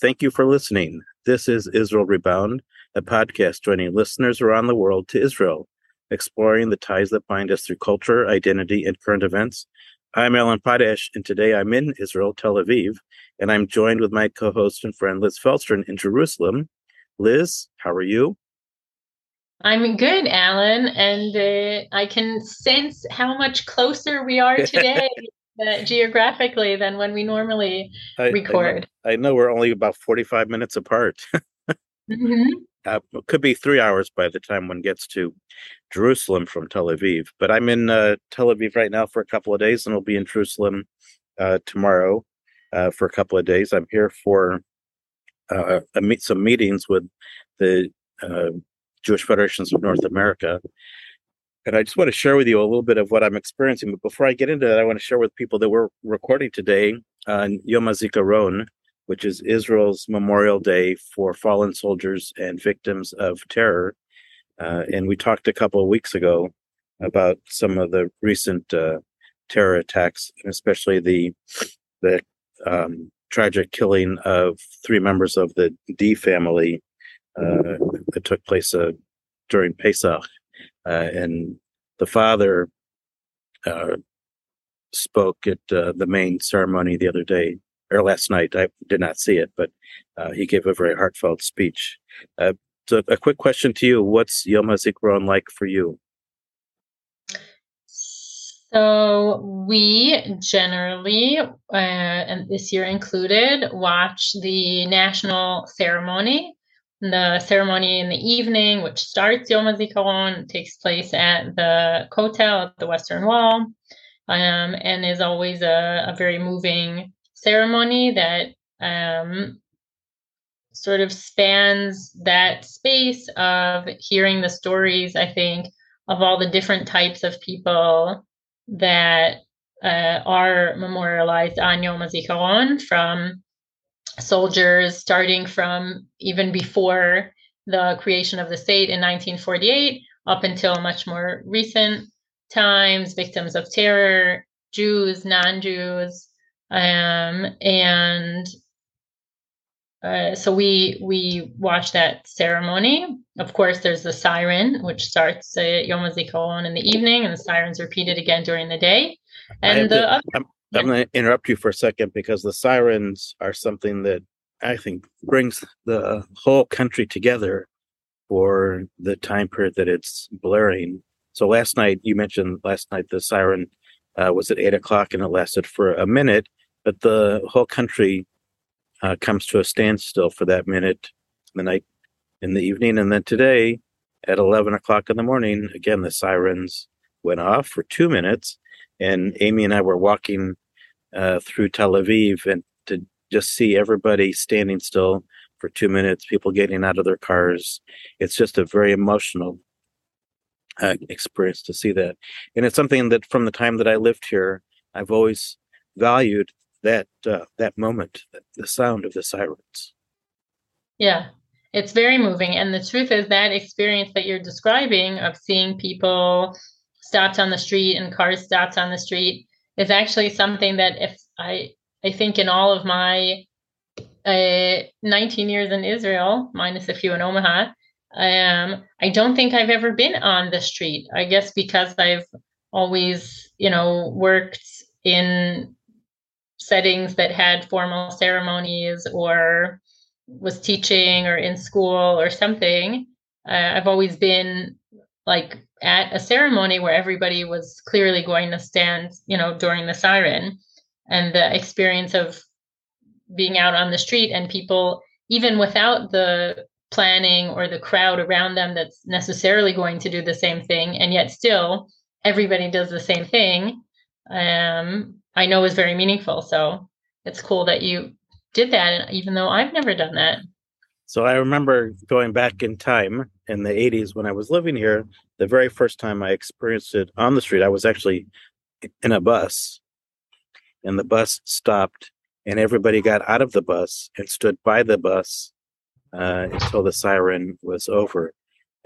Thank you for listening. This is Israel Rebound, a podcast joining listeners around the world to Israel, exploring the ties that bind us through culture, identity, and current events. I'm Alan Potash, and today I'm in Israel, Tel Aviv, and I'm joined with my co host and friend Liz Felstern in Jerusalem. Liz, how are you? I'm good, Alan, and uh, I can sense how much closer we are today uh, geographically than when we normally I, record. I know, I know, we're only about 45 minutes apart. mm-hmm. uh, it could be three hours by the time one gets to Jerusalem from Tel Aviv. But I'm in uh, Tel Aviv right now for a couple of days, and I'll be in Jerusalem uh, tomorrow uh, for a couple of days. I'm here for meet, some meetings with the Jewish Federations of North America. And I just want to share with you a little bit of what I'm experiencing. But before I get into that, I want to share with people that we're recording today on Yom HaZikaron, which is Israel's Memorial Day for fallen soldiers and victims of terror. Uh, and we talked a couple of weeks ago about some of the recent uh, terror attacks, especially the the um, tragic killing of three members of the Dee family uh, that took place uh, during Pesach, uh, and the father spoke at the main ceremony the other day or last night. I did not see it, but he gave a very heartfelt speech. so, a quick question to you: What's Yom HaZikaron like for you? So we generally, uh, and this year included, watch the national ceremony the ceremony in the evening, which starts Yom HaZikaron, takes place at the Kotel at the Western Wall, um, and is always a, a, very moving ceremony that um, sort of spans that space of hearing the stories, I think, of all the different types of people that uh, are memorialized on Yom HaZikaron from soldiers starting from even before the creation of the state in 1948 up until much more recent times, victims of terror, Jews, non Jews. Um, and uh, so we we watch that ceremony. Of course, there's the siren, which starts uh, Yom HaZikaron in the evening, and the siren's repeated again during the day. And the to, I'm, I'm going to interrupt you for a second because the sirens are something that I think brings the whole country together for the time period that it's blaring. So last night, you mentioned last night the siren uh, was at eight o'clock and it lasted for a minute, but the whole country uh, comes to a standstill for that minute in the night in the evening. And then today at 11 o'clock in the morning, again, the sirens went off for two minutes and Amy and I were walking uh, through Tel Aviv, and to just see everybody standing still for two minutes, people getting out of their cars, it's just a very emotional uh, experience to see that, and it's something that from the time that I lived here, I've always valued that uh, that moment, the sound of the sirens. Yeah, it's very moving, and the truth is that experience that you're describing of seeing people stopped on the street and cars stopped on the street is actually something that if I I think in all of my uh, 19 years in Israel, minus a few in Omaha, um, I don't think I've ever been on the street. I guess because I've always, you know, worked in settings that had formal ceremonies or was teaching or in school or something. Uh, I've always been like at a ceremony where everybody was clearly going to stand, you know, during the siren and the experience of being out on the street and people even without the planning or the crowd around them that's necessarily going to do the same thing and yet still everybody does the same thing um, i know is very meaningful. So it's cool that you did that even though i've never done that so I remember going back in time in the 80s when I was living here, the very first time I experienced it on the street, I was actually in a bus and the bus stopped and everybody got out of the bus and stood by the bus uh, until the siren was over.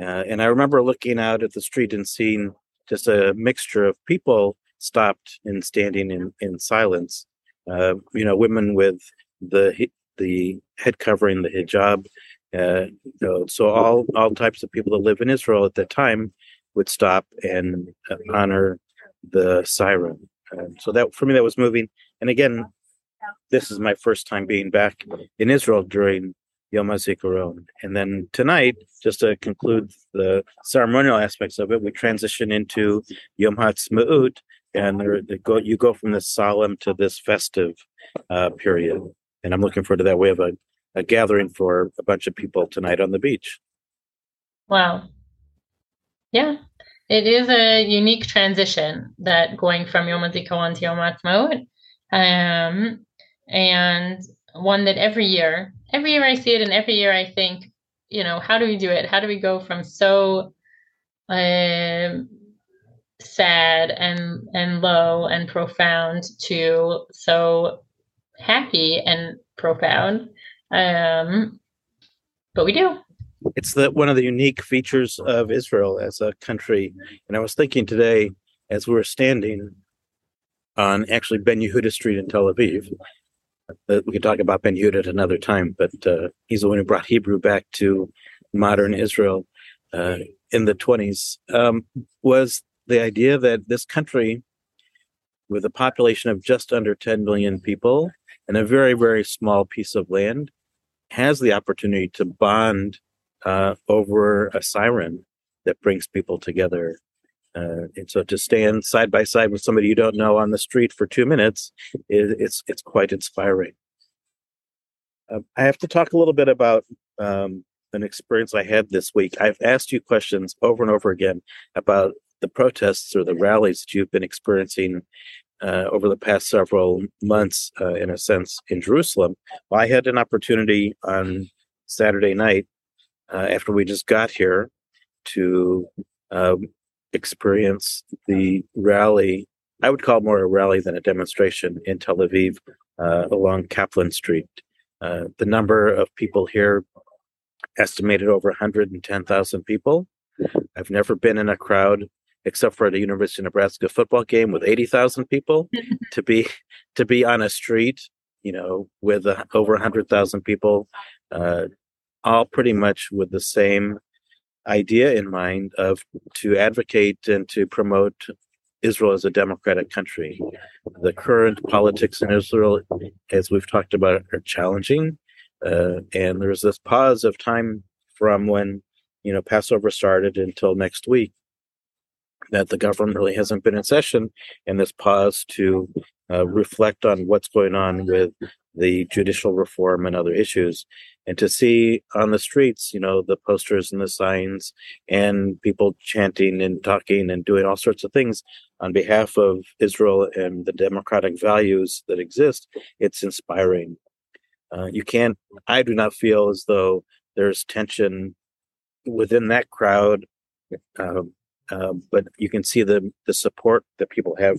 Uh, and I remember looking out at the street and seeing just a mixture of people stopped and standing in, in silence. Uh, you know, women with the the head covering, the hijab. Uh, so all all types of people that live in Israel at that time would stop and uh, honor the siren. Uh, so that for me that was moving. And again, this is my first time being back in Israel during Yom HaZikaron. And then tonight, just to conclude the ceremonial aspects of it, we transition into Yom Ha'atzmaut, and there, go, you go from this solemn to this festive uh, period. And I'm looking forward to that. We have a, a gathering for a bunch of people tonight on the beach. Wow. Yeah, it is a unique transition that going from Yom HaZikaron to Yom. Um, and one that every year, every year I see it, and every year I think, you know, how do we do it? How do we go from so um, sad and and low and profound to so happy and profound? Um, but we do. It's the one of the unique features of Israel as a country. And I was thinking today, as we were standing on actually Ben Yehuda Street in Tel Aviv, uh, we could talk about Ben Yehuda at another time, but uh, he's the one who brought Hebrew back to modern Israel uh, in the 20s. Um, was the idea that this country, with a population of just under 10 million people and a very, very small piece of land, has the opportunity to bond uh, over a siren that brings people together uh, and so to stand side by side with somebody you don't know on the street for two minutes, it, it's it's quite inspiring. Uh, I have to talk a little bit about um, an experience I had this week. I've asked you questions over and over again about the protests or the rallies that you've been experiencing uh, over the past several months, uh, in a sense, in Jerusalem. Well, I had an opportunity on Saturday night uh, after we just got here to um, experience the rally. I would call more a rally than a demonstration in Tel Aviv uh, along Kaplan Street. Uh, the number of people here estimated over 110,000 people. I've never been in a crowd except for the University of Nebraska football game with 80,000 people to be to be on a street, you know, with uh, over 100,000 people, uh, all pretty much with the same idea in mind of to advocate and to promote Israel as a democratic country. The current politics in Israel, as we've talked about, are challenging, uh, and there's this pause of time from when you know Passover started until next week that the government really hasn't been in session, and this pause to uh, reflect on what's going on with the judicial reform and other issues. And to see on the streets you know the posters and the signs and people chanting and talking and doing all sorts of things on behalf of israel and the democratic values that exist it's inspiring. Uh, you can't i do not feel as though there's tension within that crowd uh, uh, but you can see the the support that people have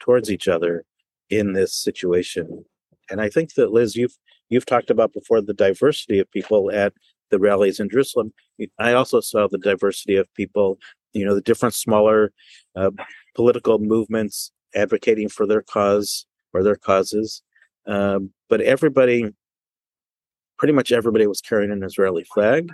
towards each other in this situation and I think that Liz, you've you've talked about before the diversity of people at the rallies in Jerusalem. I also saw the diversity of people, you know, the different smaller uh, political movements advocating for their cause or their causes. Um, but everybody, pretty much everybody, was carrying an Israeli flag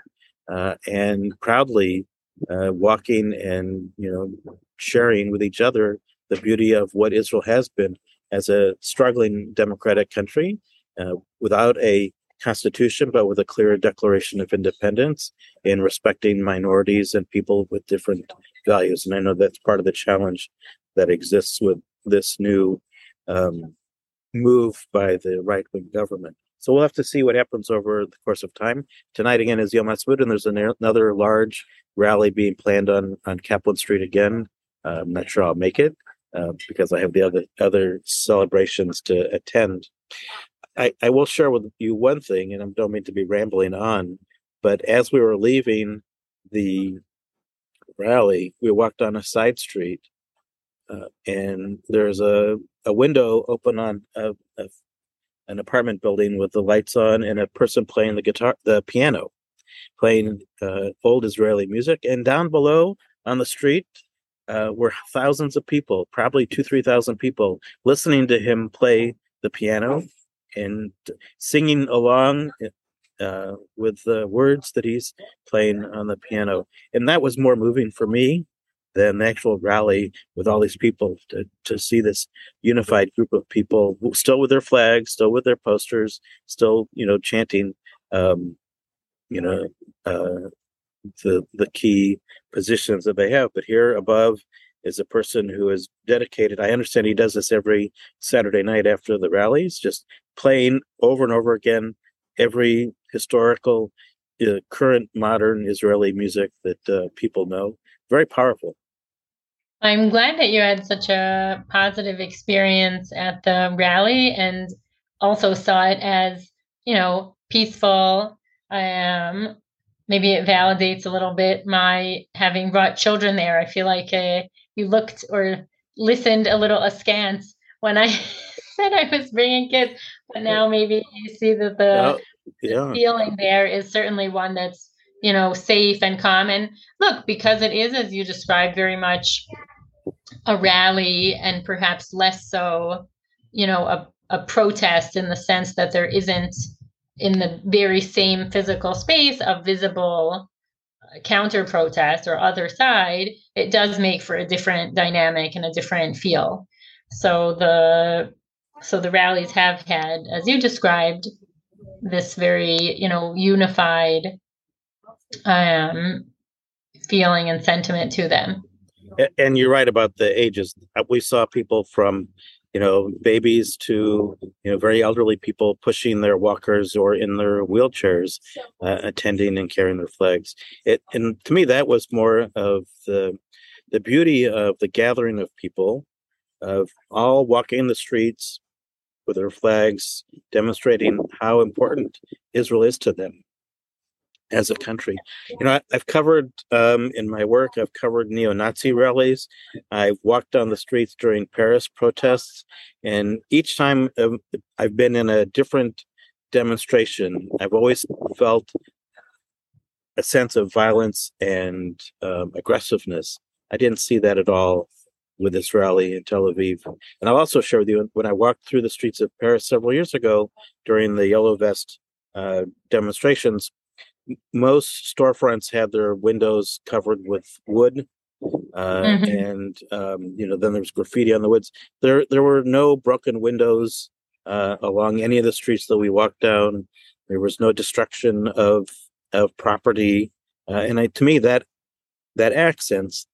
uh, and proudly uh, walking and you know sharing with each other the beauty of what Israel has been as a struggling democratic country uh, without a constitution, but with a clear declaration of independence in respecting minorities and people with different values. And I know that's part of the challenge that exists with this new um, move by the right wing government. So we'll have to see what happens over the course of time. Tonight again is Yom Ha'atzmaut, and there's another large rally being planned on on Kaplan Street again. Uh, I'm not sure I'll make it, uh, because I have the other other celebrations to attend. I, I will share with you one thing, and I don't mean to be rambling on, but as we were leaving the rally, we walked on a side street, uh, and there's a a window open on a, a, an apartment building with the lights on, and a person playing the guitar, the piano, playing uh, old Israeli music, and down below on the street uh, were thousands of people, probably two, three thousand people, listening to him play the piano and singing along uh, with the words that he's playing on the piano. And that was more moving for me the actual rally with all these people to, to see this unified group of people still with their flags, still with their posters, still, you know, chanting, um, you know, uh, the, the key positions that they have. But here above is a person who is dedicated. I understand he does this every Saturday night after the rallies, just playing over and over again every historical, uh, current, modern Israeli music that uh, people know. Very powerful. I'm glad that you had such a positive experience at the rally and also saw it as, you know, peaceful. Um, maybe it validates a little bit my having brought children there. I feel like uh, you looked or listened a little askance when I said I was bringing kids, but now maybe you see that the, yeah. the feeling there is certainly one that's you know safe and calm. And look, because it is as you described, very much a rally and perhaps less so, you know, a, a protest in the sense that there isn't in the very same physical space a visible counter protest or other side, it does make for a different dynamic and a different feel. So the so the rallies have had, as you described, this very you know unified um, feeling and sentiment to them and you're right about the ages. Uh, we saw people from, you know, babies to you know very elderly people pushing their walkers or in their wheelchairs, uh, attending and carrying their flags. It and to me that was more of the the beauty of the gathering of people, of all walking the streets with their flags, demonstrating how important Israel is to them as a country. You know, I, have covered um, in my work, I've covered neo Nazi rallies. I've walked on the streets during Paris protests. And each time um, I've been in a different demonstration, I've always felt a sense of violence and um, aggressiveness. I didn't see that at all with this rally in Tel Aviv. And I'll also share with you when I walked through the streets of Paris several years ago during the Yellow Vest uh, demonstrations, most storefronts had their windows covered with wood uh, mm-hmm. and um, you know then there was graffiti on the woods there there were no broken windows uh, along any of the streets that we walked down there was no destruction of of property uh, and I, to me that that accents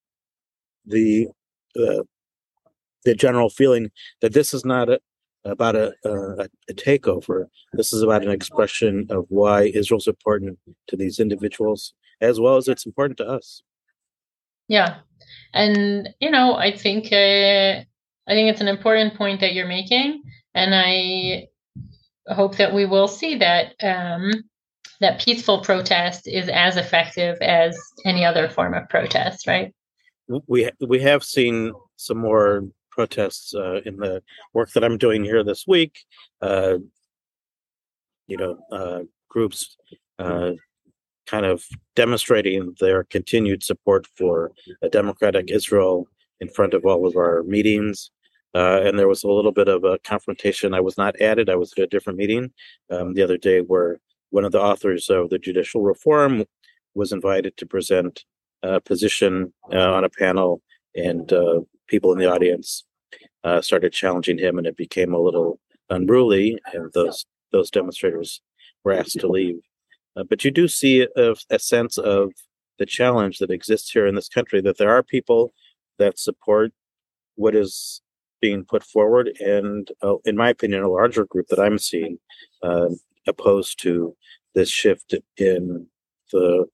the the general feeling that this is not a, about a, a, a, takeover. This is about an expression of why Israel's important to these individuals, as well as it's important to us. Yeah, and you know, I think uh, I think it's an important point that you're making, and I hope that we will see that um, that peaceful protest is as effective as any other form of protest, right? We we have seen some more protests uh, in the work that I'm doing here this week. Uh, you know, uh, groups uh, kind of demonstrating their continued support for a democratic Israel in front of all of our meetings. Uh, and there was a little bit of a confrontation. I was not added. I was at a different meeting um, the other day where one of the authors of the judicial reform was invited to present a position uh, on a panel and uh, people in the audience uh, started challenging him, and it became a little unruly, and those those demonstrators were asked to leave. Uh, but you do see a, a, sense of the challenge that exists here in this country that there are people that support what is being put forward, and uh, in my opinion, a larger group that I'm seeing uh, opposed to this shift in the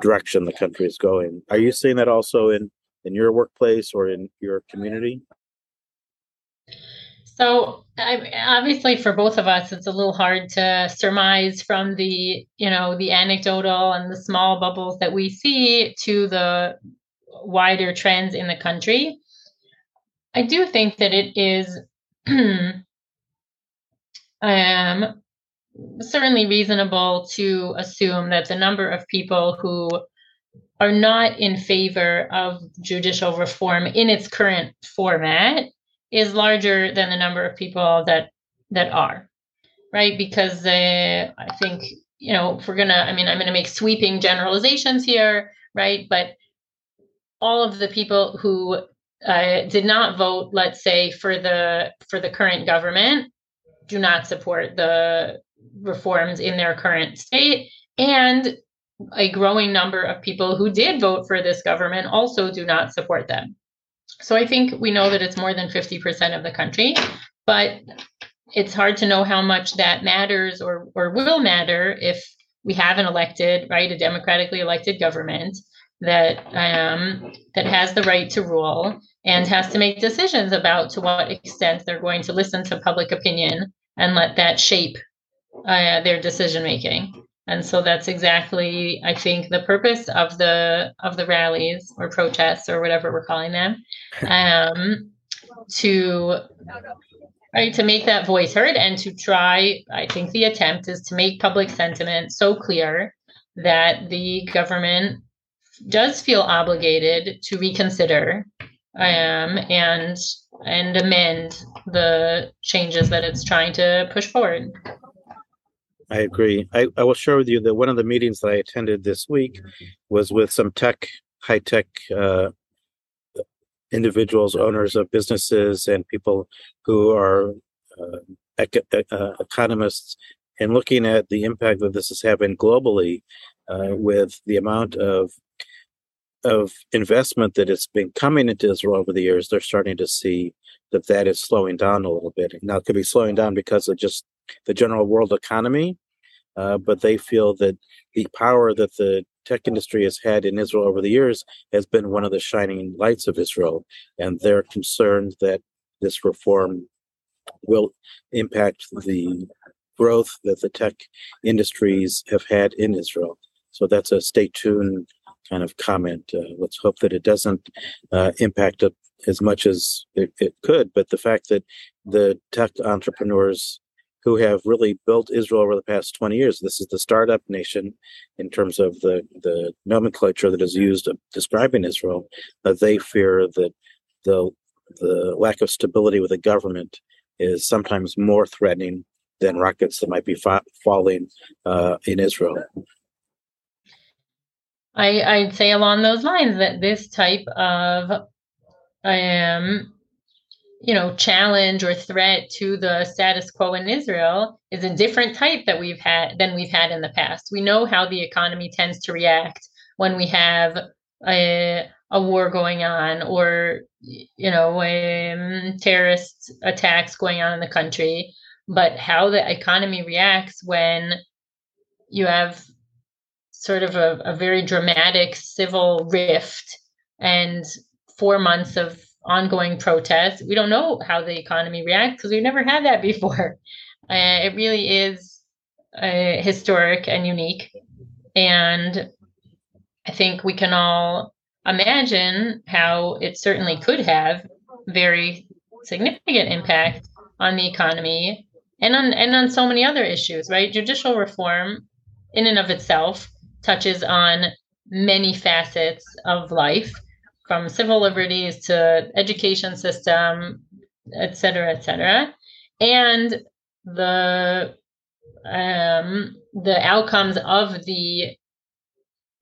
direction the country is going. Are you seeing that also in in your workplace or in your community? So I, obviously for both of us, it's a little hard to surmise from the, you know, the anecdotal and the small bubbles that we see to the wider trends in the country. I do think that it is um, certainly reasonable to assume that the number of people who are not in favor of judicial reform in its current format is larger than the number of people that that are. right? Because uh, I think you know if we're gonna, I mean, I'm gonna make sweeping generalizations here, right? But all of the people who uh, did not vote, let's say, for the for the current government, do not support the reforms in their current state, and a growing number of people who did vote for this government also do not support them. So I think we know that it's more than 50% of the country, but it's hard to know how much that matters or, or will matter if we have an elected, right, a democratically elected government that um, that has the right to rule and has to make decisions about to what extent they're going to listen to public opinion and let that shape uh, their decision making. And so that's exactly, I think, the purpose of the of the rallies or protests or whatever we're calling them, um, to right to make that voice heard and to try. I think the attempt is to make public sentiment so clear that the government does feel obligated to reconsider um, and and amend the changes that it's trying to push forward. I agree. I, I will share with you that one of the meetings that I attended this week was with some tech, high tech uh, individuals, owners of businesses, and people who are uh, ec- uh, economists, and looking at the impact that this is having globally uh, with the amount of of investment that has been coming into Israel over the years, they're starting to see that that is slowing down a little bit. Now, it could be slowing down because of just the general world economy, uh, but they feel that the power that the tech industry has had in Israel over the years has been one of the shining lights of Israel, and they're concerned that this reform will impact the growth that the tech industries have had in Israel. So that's a stay tuned kind of comment. Uh, let's hope that it doesn't uh, impact as much as it, it, could. But the fact that the tech entrepreneurs who have really built Israel over the past 20 years, this is the startup nation in terms of the, the nomenclature that is used of describing Israel, they fear that the, the lack of stability with the government is sometimes more threatening than rockets that might be fa- falling uh, in Israel. I, I'd say along those lines that this type of um, you know, challenge or threat to the status quo in Israel is a different type that we've had than we've had in the past. We know how the economy tends to react when we have a, a war going on or you know um, terrorist attacks going on in the country but how the economy reacts when you have sort of a, a very dramatic civil rift and four months of ongoing protests. We don't know how the economy reacts because we've never had that before. Uh, it really is uh, historic and unique. And I think we can all imagine how it certainly could have very significant impact on the economy and on and on so many other issues, right? Judicial reform in and of itself touches on many facets of life from civil liberties to education system et cetera et cetera and the um, the outcomes of the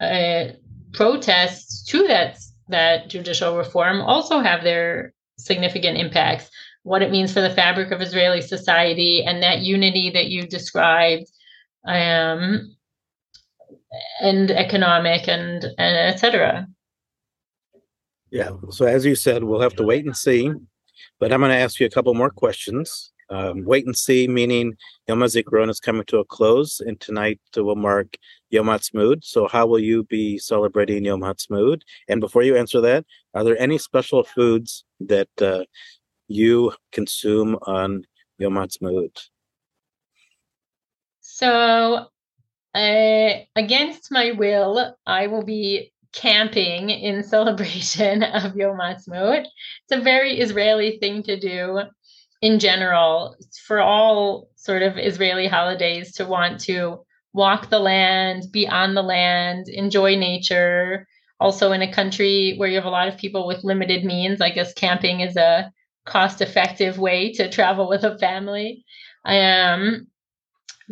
uh, protests to that that judicial reform also have their significant impacts what it means for the fabric of israeli society and that unity that you described um, and economic and, and etc. Yeah. So as you said, we'll have to wait and see. But I'm going to ask you a couple more questions. Um, wait and see, meaning Yom HaZikaron is coming to a close, and tonight will mark Yom Ha'atzmaut. So, how will you be celebrating Yom Ha'atzmaut? And before you answer that, are there any special foods that uh, you consume on Yom Ha'atzmaut? So, uh, against my will, I will be camping in celebration of Yom Ha'atzmaut. It's a very Israeli thing to do in general for all sort of Israeli holidays to want to walk the land, be on the land, enjoy nature. Also, in a country where you have a lot of people with limited means, I guess camping is a cost effective way to travel with a family. Um,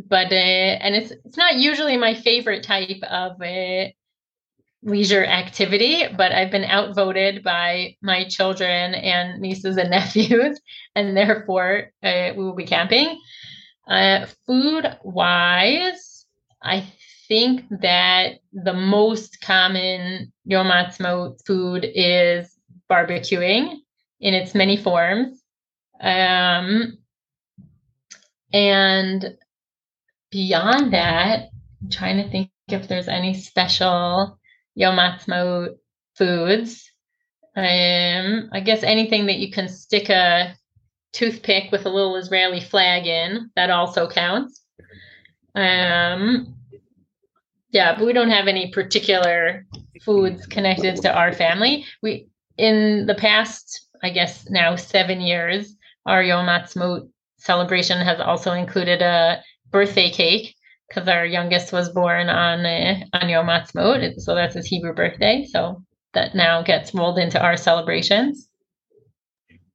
but uh, and it's it's not usually my favorite type of uh, leisure activity, but I've been outvoted by my children and nieces and nephews, and therefore uh, we will be camping. Uh, food wise, I think that the most common Yom Ha'atzmaut food is barbecuing in its many forms. Um, and beyond that, I'm trying to think if there's any special Yom Ha'atzmaut foods. Um, I guess anything that you can stick a toothpick with a little Israeli flag in, that also counts. Um, yeah, but we don't have any particular foods connected to our family. We in the past, I guess now seven years, our Yom Ha'atzmaut celebration has also included a birthday cake because our youngest was born on uh, on Yom Ha'atzmaut, so that's his Hebrew birthday. So that now gets rolled into our celebrations.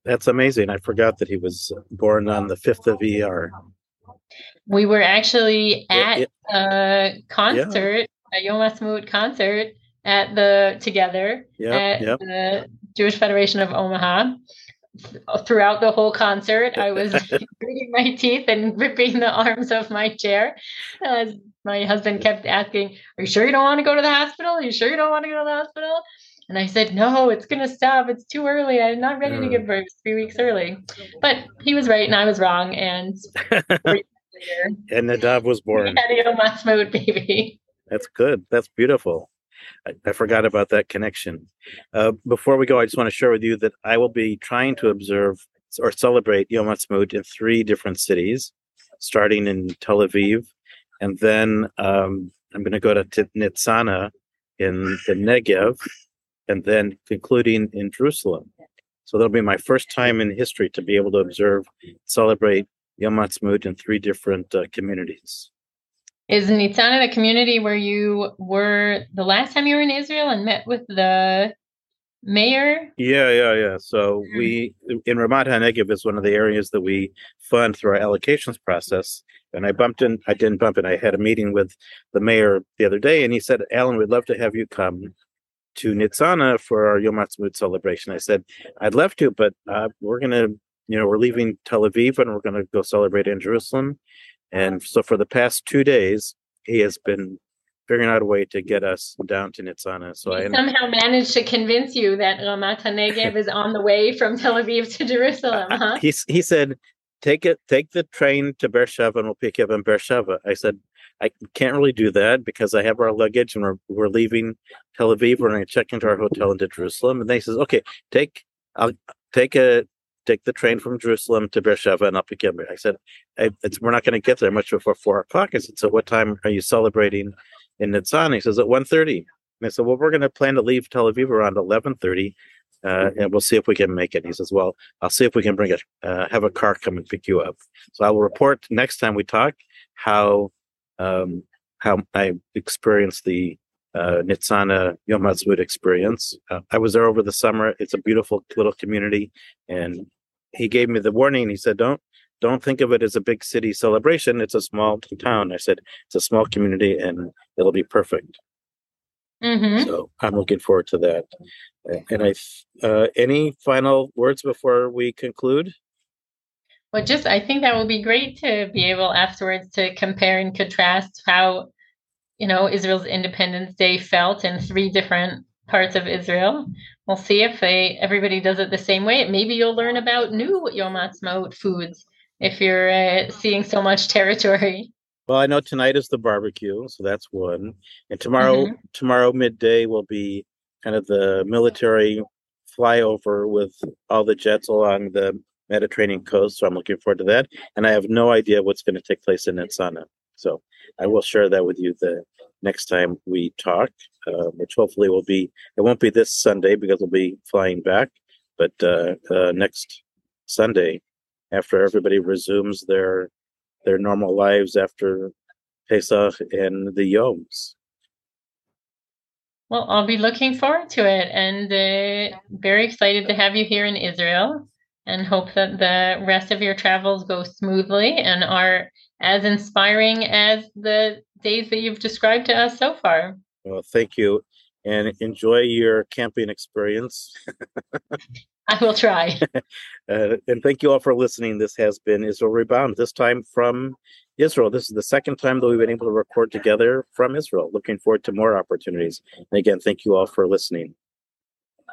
That's amazing. I forgot that he was born on the fifth of ER. We were actually at it, it, a concert, yeah. a Yom Ha'atzmaut concert at the together yep, at yep. the Jewish Federation of Omaha. Throughout the whole concert, I was gritting my teeth and ripping the arms of my chair. As my husband kept asking, "Are you sure you don't want to go to the hospital? Are you sure you don't want to go to the hospital?" And I said, "No, it's gonna stop. It's too early. I'm not ready to give birth. three weeks early." But he was right, and I was wrong. And and Nadav was born. We had a baby. That's good. That's beautiful. I, I forgot about that connection. Uh, before we go, I just want to share with you that I will be trying to observe or celebrate Yom Ha'atzmaut in three different cities, starting in Tel Aviv, and then um, I'm going to go to Nitzana in the Negev, and then concluding in Jerusalem. So that'll be my first time in history to be able to observe, celebrate Yom Ha'atzmaut in three different uh, communities. Is Nitzana the community where you were the last time you were in Israel and met with the mayor? Yeah, yeah, yeah. So mm-hmm. we in Ramat HaNegev is one of the areas that we fund through our allocations process. And I bumped in, I didn't bump in, I had a meeting with the mayor the other day, and he said, Alan, we'd love to have you come to Nitzana for our Yom Ha'atzmaut celebration. I said, I'd love to, but uh, we're going to, you know, we're leaving Tel Aviv and we're going to go celebrate in Jerusalem. And so for the past two days, he has been figuring out a way to get us down to Nitzana. So he I somehow managed to convince you that Ramat HaNegev is on the way from Tel Aviv to Jerusalem, uh, uh, huh? He, he said, take it, take the train to Beersheba and we'll pick you up in Beersheba. I said, I can't really do that because I have our luggage and we're, we're leaving Tel Aviv. We're going to check into our hotel into Jerusalem. And they says, okay, take, I'll take a, take the train from Jerusalem to Beersheba and I'll pick you up. I said, we're not going to get there much before four o'clock. I said, so what time are you celebrating in Nitzan? He says at 1.30. And I said, well, we're going to plan to leave Tel Aviv around 11.30 uh, and we'll see if we can make it. He says, "Well, I'll see if we can bring it. Uh, have a car come and pick you up." So I will report next time we talk how um, how I experienced the uh, Nitzana Yom Ha'atzmaut experience. Uh, I was there over the summer. It's a beautiful little community, and he gave me the warning. He said, "Don't don't think of it as a big city celebration. It's a small town." I said, "It's a small community, and it'll be perfect." Mm-hmm. So I'm looking forward to that. And I, uh, any final words before we conclude? Well, just I think that would be great to be able afterwards to compare and contrast how, you know, Israel's Independence Day felt in three different parts of Israel. We'll see if they everybody does it the same way. Maybe you'll learn about new Yom Ha'atzmaut foods if you're uh, seeing so much territory. Well, I know tonight is the barbecue, so that's one. And tomorrow, mm-hmm. tomorrow midday will be kind of the military flyover with all the jets along the Mediterranean coast. So I'm looking forward to that. And I have no idea what's going to take place in Nitzana. So I will share that with you the next time we talk, uh, which hopefully will be, it won't be this Sunday because we'll be flying back, but uh, uh, next Sunday after everybody resumes their their normal lives after Pesach and the Yoms. Well, I'll be looking forward to it and uh, very excited to have you here in Israel and hope that the rest of your travels go smoothly and our as inspiring as the days that you've described to us so far. Well, thank you and enjoy your camping experience. I will try. uh, and thank you all for listening. This has been Israel Rebound, this time from Israel. This is the second time that we've been able to record together from Israel. Looking forward to more opportunities. And again, thank you all for listening.